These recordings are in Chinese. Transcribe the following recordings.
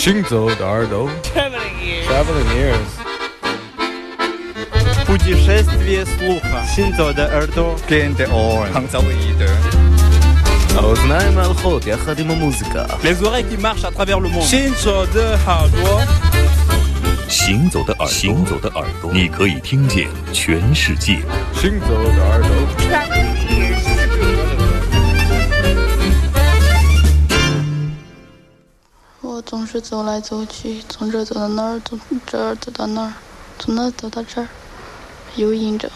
行走的耳朵，Traveling ears。Traveling ears。Путешествие слуха. 行走的耳朵，Gen de oren. Hangzauide. האוזניים ההלכות יחד עם המוזיקה. Les oreilles qui marchent à travers le monde. 行走的耳朵。行走的耳朵，行走的耳朵，你可以听见全世界。行走的耳朵。 总是走来走去，从这走到那儿，从这儿走到那儿，从那儿走到这儿，游吟着。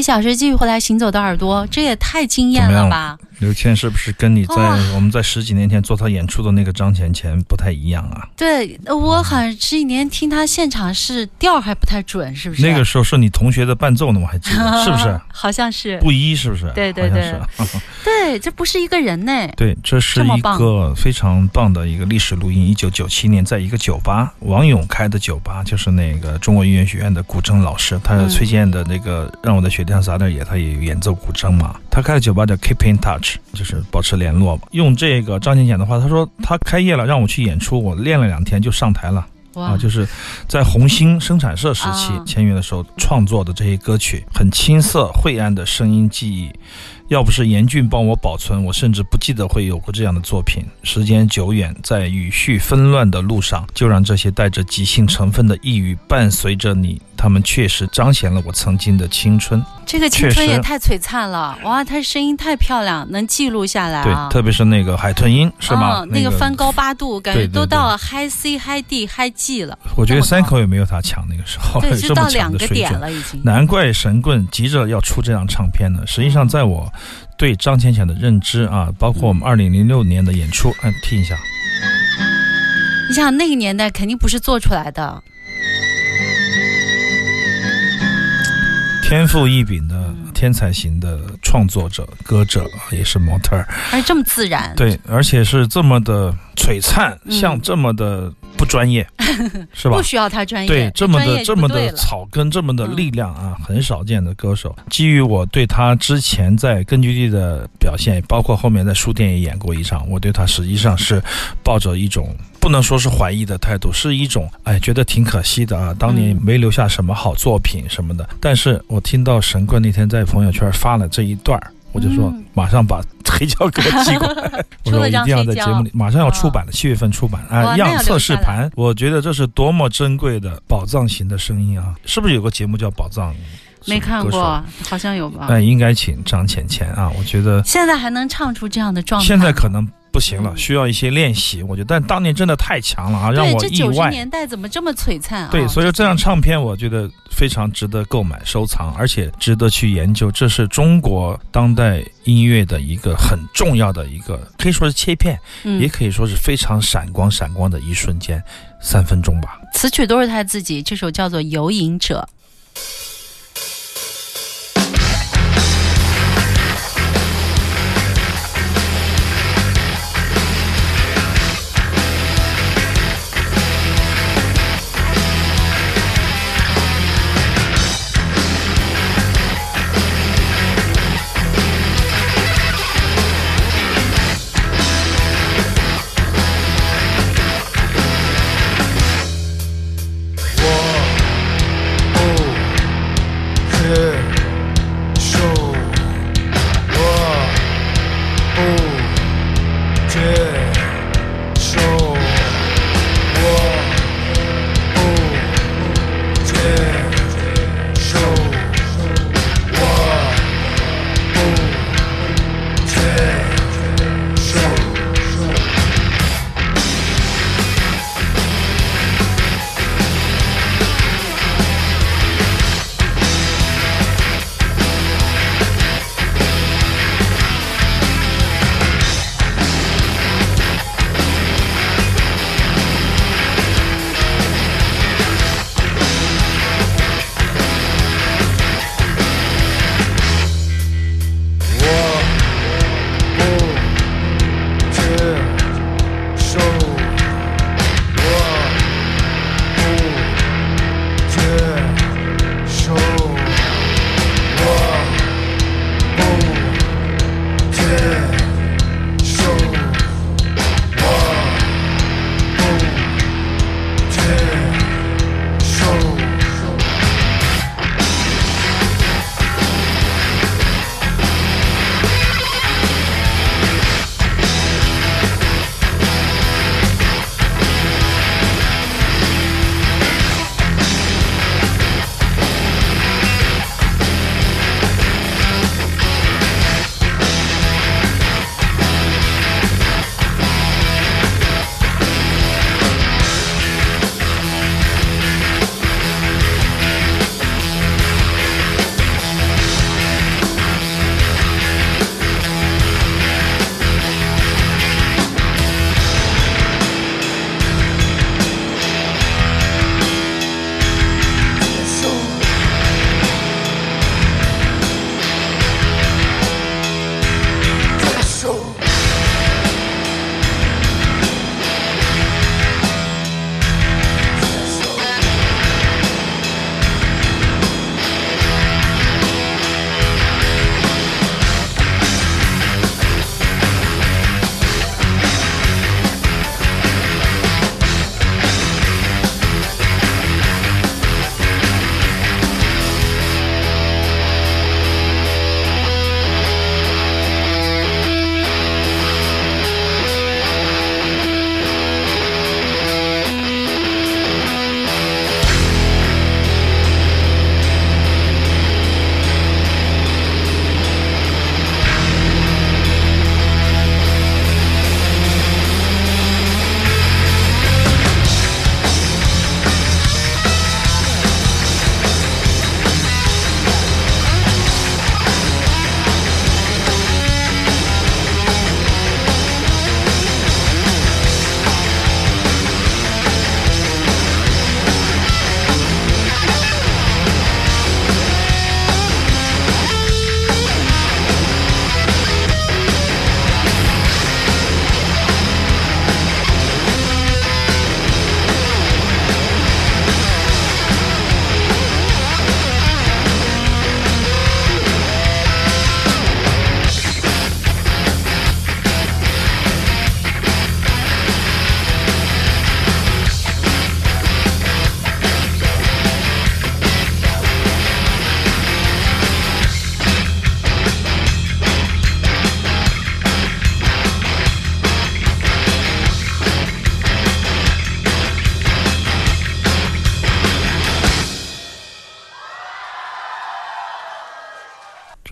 一小时继续回来，行走的耳朵，这也太惊艳了吧！刘谦是不是跟你在哇我们在十几年前做他演出的那个张浅浅不太一样啊？对，呃我好像十几年听他现场是调还不太准，是不是？那个时候是你同学的伴奏呢，我还记得，是不是？好像是。不一是不是？对对对 对，这不是一个人呢。对，这是一个非常棒的一个历史录音。一九九七年，在一个酒吧，王勇开的酒吧，就是那个中国音乐学院的古筝老师，他嗯崔健的那个让我在雪地上撒点野，他也有演奏古筝嘛。他开的酒吧叫 Keep in Touch，就是保持联络吧。用这个张浅浅的话，他说他开业了，让我去演出，我练了两天就上台了。哇，啊，就是在红星生产社时期啊签约的时候创作的这些歌曲，很青涩晦暗的声音记忆。要不是严俊帮我保存，我甚至不记得会有过这样的作品。时间久远，在语序纷乱的路上，就让这些带着即兴成分的呓语伴随着你。他们确实彰显了我曾经的青春。这个青春也太璀璨了，哇，他声音太漂亮，能记录下来对啊，。特别是那个海豚音，是吗？嗯，那个翻高八度，感觉对对都到了 high C、high D、high G 了，我觉得三口也没有他强，那个时候对，就到两。个点了已经。难怪神棍急着要出这张唱片呢。实际上，在我对张浅浅的认知啊，包括我们二零零六年的演出，哎，听一下，你想那个年代肯定不是做出来的，天赋异禀的天才型的创作者、歌者，啊也是模特儿，而且这么自然。对，而且是这么的璀璨，嗯。像这么的不专业，是吧不？需要他专业，对，这么的这么的草根，这么的嗯力量啊，很少见的歌手。基于我对他之前在根据地的表现，包括后面在书店也演过一场，我对他实际上是抱着一种不能说是怀疑的态度，是一种哎觉得挺可惜的啊，当年嗯没留下什么好作品什么的。但是我听到神棍那天在朋友圈发了这一段儿我就说嗯马上把黑胶给我寄过来，我说我一定要在节目里马上要出版了，七月份出版啊，样测试盘，我觉得这是多么珍贵的宝藏型的声音啊！是不是有个节目叫《宝藏》？没看过，好像有吧？哎，应该请张浅浅啊！我觉得现在还能唱出这样的状态？现在可能不行了，嗯需要一些练习。我觉得，但当年真的太强了啊，让，我意这九十。年代怎么这么璀璨啊？对，所以说这张唱片我觉得非常值得购买收藏，而且值得去研究。这是中国当代音乐的一个很重要的一个，可以说是切片，嗯也可以说是非常闪光闪光的一瞬间，三分钟吧。词曲都是他自己，这首叫做《游吟者》。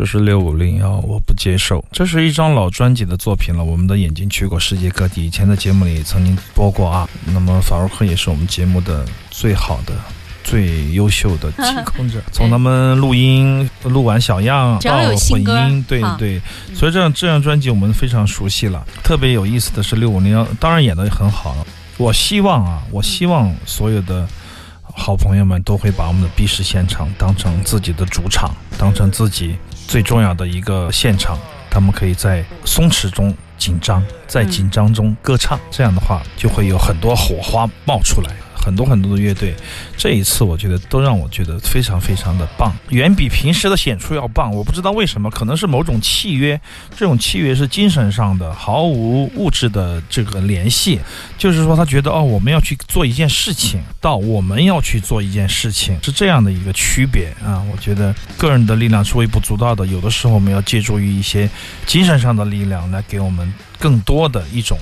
是六五零幺，我不接受。这是一张老专辑的作品了。我们的眼睛去过世界各地，以前的节目里曾经播过啊。那么法若克也是我们节目的最好的、最优秀的提供者。从他们录音录完小样到混音，对啊对，所以这样这张专辑我们非常熟悉了。特别有意思的是六五零幺，当然演的也很好了。我希望啊，我希望所有的好朋友们都会把我们的 B 市现场当成自己的主场，当成自己最重要的一个现场。他们可以在松弛中紧张，在紧张中歌唱，这样的话就会有很多火花冒出来。很多很多的乐队，这一次我觉得都让我觉得非常非常的棒，远比平时的演出要棒。我不知道为什么，可能是某种契约，这种契约是精神上的，毫无物质的这个联系。就是说，他觉得哦，我们要去做一件事情，到我们要去做一件事情，是这样的一个区别啊。我觉得个人的力量是微不足道的，有的时候我们要借助于一些精神上的力量来给我们更多的一种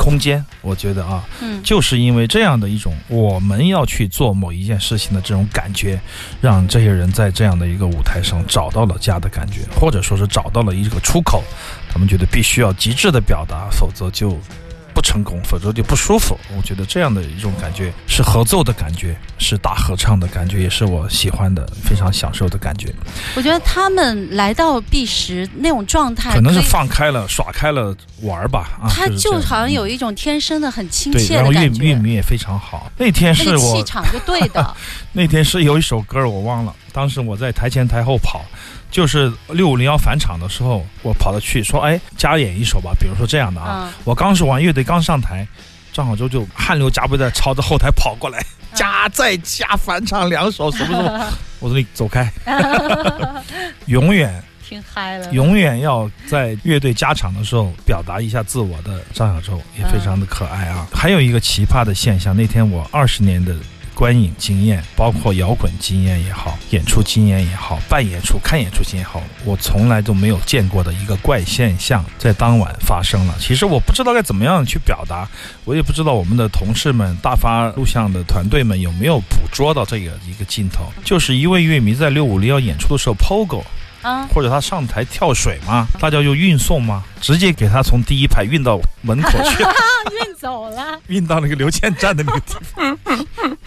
空间。我觉得啊，嗯，就是因为这样的一种我们要去做某一件事情的这种感觉，让这些人在这样的一个舞台上找到了家的感觉，或者说是找到了一个出口。他们觉得必须要极致的表达，否则就不成功，否则就不舒服。我觉得这样的一种感觉是合奏的感觉，是大合唱的感觉，也是我喜欢的、非常享受的感觉。我觉得他们来到碧石那种状态，可能是放开了、耍开了玩儿吧。啊，他就好像有一种天生的很亲对，切然后乐乐迷也非常好。那天那个是我气场就对的。那天是有一首歌我忘了，当时我在台前台后跑，就是六五零幺返场的时候，我跑到去说，哎，加演一首吧，比如说这样的啊。嗯，我刚说完乐队刚上台，张小舟就汗流浃背的朝着后台跑过来，嗯加再加返场两首 什么什么，我说你走开，永远挺嗨了。永远要在乐队加场的时候表达一下自我的张小舟也非常的可爱啊。还有一个奇葩的现象，那天我二十年的观影经验，包括摇滚经验也好，演出经验也好，办演出、看演出经验也好，我从来都没有见过的一个怪现象，在当晚发生了。其实我不知道该怎么样去表达，我也不知道我们的同事们、大发录像的团队们有没有捕捉到这个一个镜头，就是一位乐迷在六五零幺演出的时候 POGO。啊，或者他上台跳水嘛，大家就运送嘛，直接给他从第一排运到门口去，运走了。运到那个刘倩站的那个地方，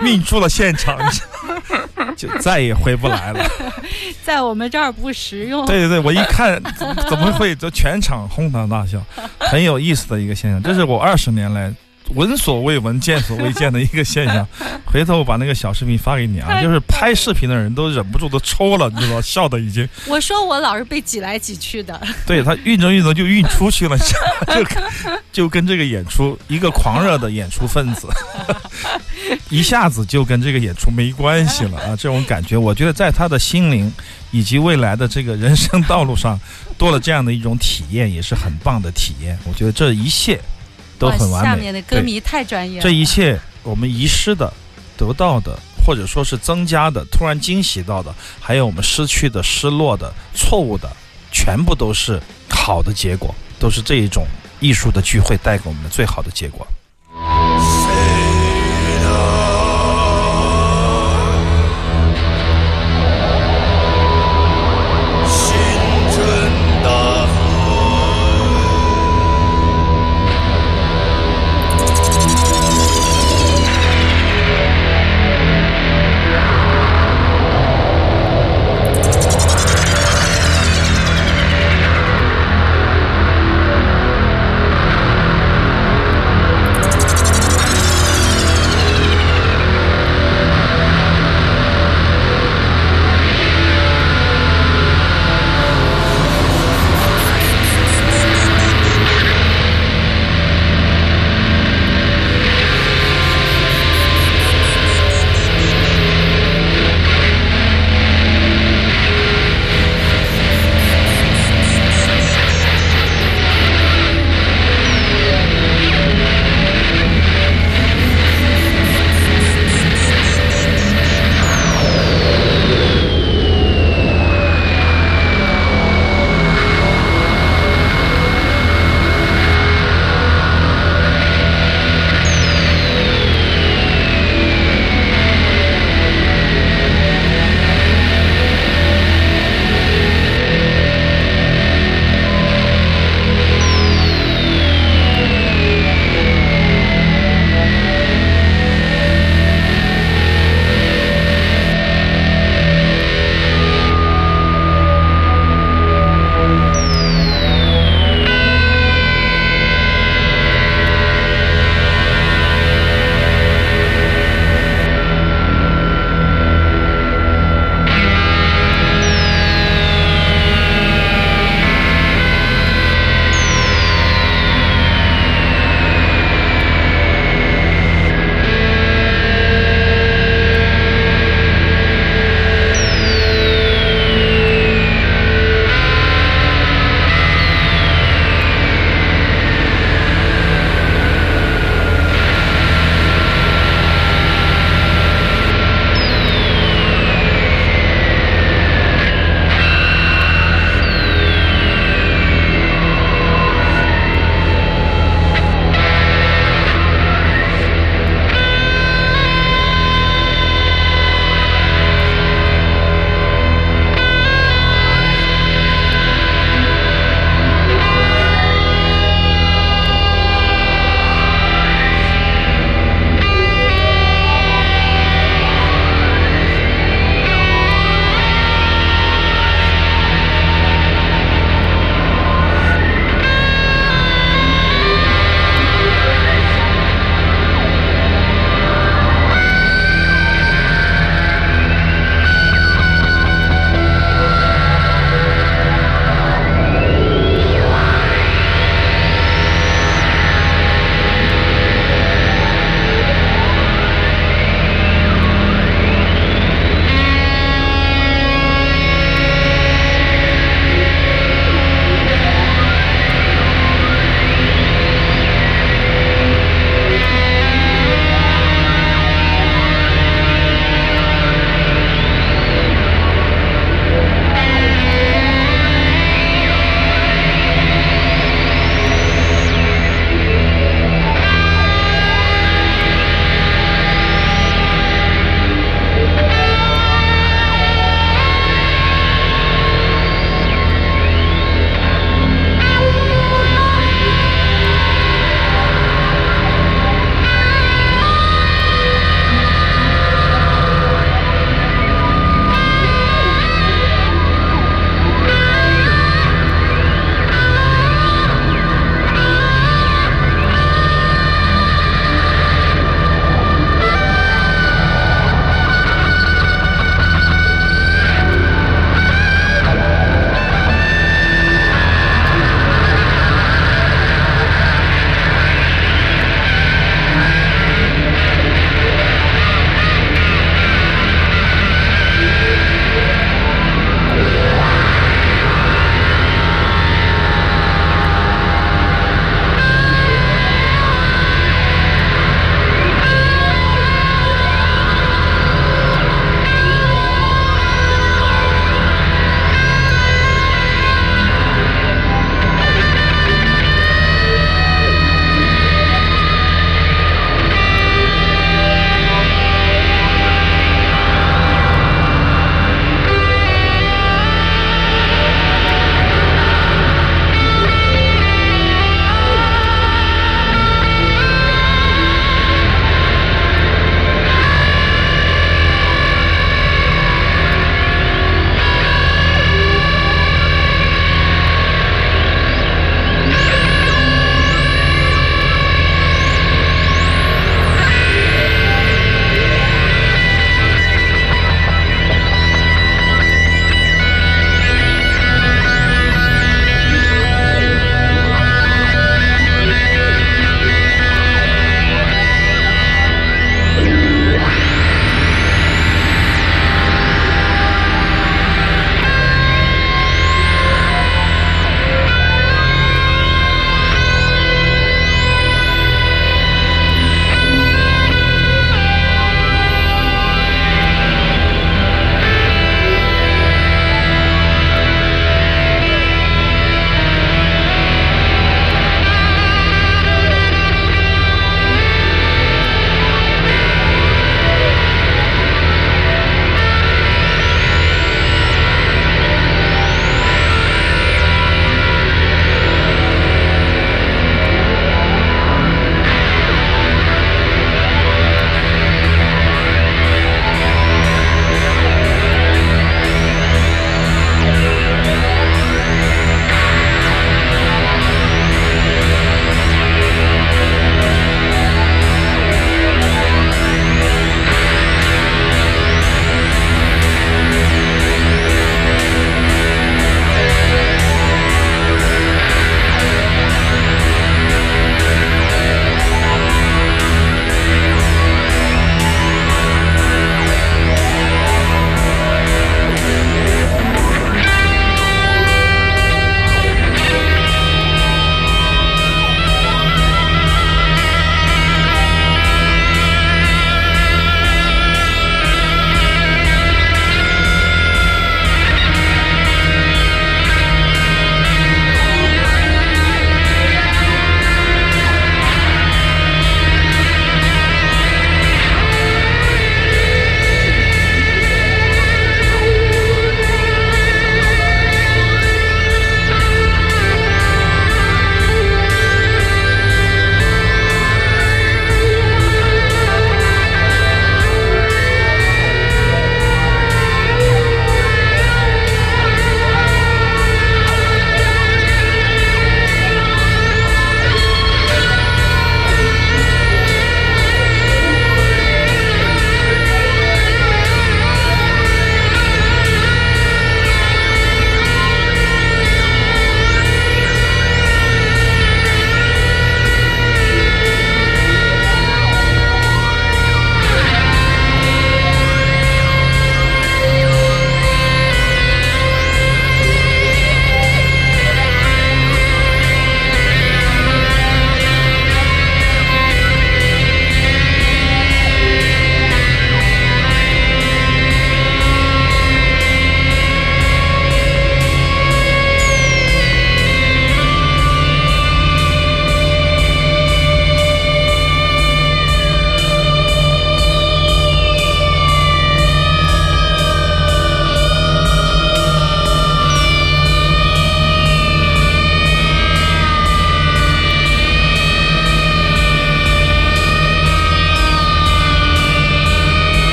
运出了现场，就再也回不来了。在我们这儿不实用。对对对，我一看怎么怎么会，就全场哄堂大笑，很有意思的一个现象，这是我二十年来。闻所未闻、见所未见的一个现象，回头我把那个小视频发给你啊，就是拍视频的人都忍不住都抽了，你知道？笑的已经我说我老是被挤来挤去的。对他运着运着就运出去了，就跟就跟这个演出一个狂热的演出分子，一下子就跟这个演出没关系了啊！这种感觉，我觉得在他的心灵以及未来的这个人生道路上，多了这样的一种体验，也是很棒的体验。我觉得这一切都很完美。下面的歌迷太专业了。这一切我们遗失的、得到的，或者说是增加的、突然惊喜到的，还有我们失去的、失落的、错误的，全部都是好的结果，都是这一种艺术的聚会带给我们的最好的结果。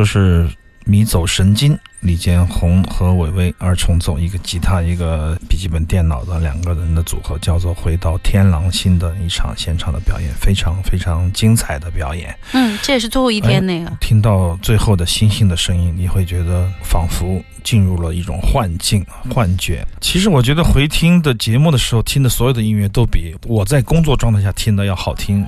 这是迷走神经，李建宏和伟伟二重奏，一个吉他，一个笔记本电脑的两个人的组合，叫做《回到天狼星》的一场现场的表演，非常非常精彩的表演。嗯，这也是最后一天那个。听到最后的星星的声音，你会觉得仿佛进入了一种幻境、幻觉。其实我觉得回听的节目的时候听的所有的音乐，都比我在工作状态下听的要好听。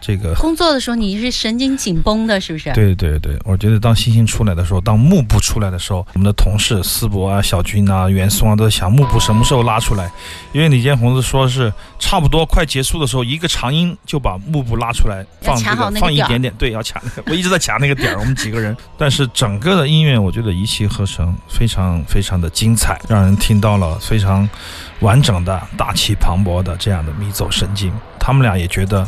这个工作的时候你是神经紧绷的，是不是？对对对，我觉得当星星出来的时候，当幕布出来的时候，我们的同事思博啊、小军啊、袁松啊都在想幕布什么时候拉出来，因为李建宏子说是差不多快结束的时候，一个长音就把幕布拉出来放这个放一点点，对，要卡那个，我一直在卡那个点儿，我们几个人，但是整个的音乐我觉得一气呵成，非常非常的精彩，让人听到了非常完整的大气磅礴的这样的迷走神经，他们俩也觉得。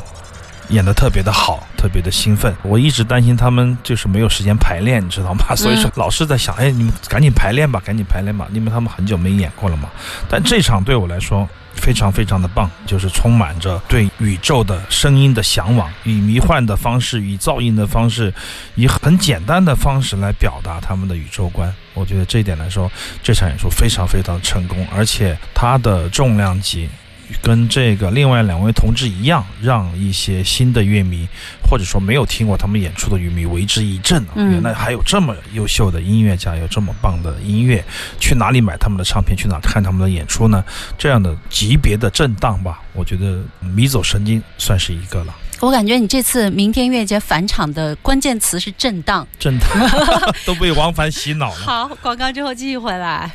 演得特别的好，特别的兴奋。我一直担心他们就是没有时间排练，你知道吗？所以说老是在想，哎，你们赶紧排练吧，赶紧排练吧，因为他们很久没演过了嘛。但这场对我来说非常非常的棒，就是充满着对宇宙的声音的向往，以迷幻的方式，以噪音的方式，以很简单的方式来表达他们的宇宙观。我觉得这一点来说，这场演出非常非常成功，而且它的重量级。跟这个另外两位同志一样，让一些新的乐迷，或者说没有听过他们演出的乐迷为之一振啊！嗯原来还有这么优秀的音乐家，有这么棒的音乐，去哪里买他们的唱片？去哪看他们的演出呢？这样的级别的震荡吧，我觉得迷走神经算是一个了。我感觉你这次明天乐节返场的关键词是震荡。震荡 都被王凡洗脑了。好，广告之后继续回来。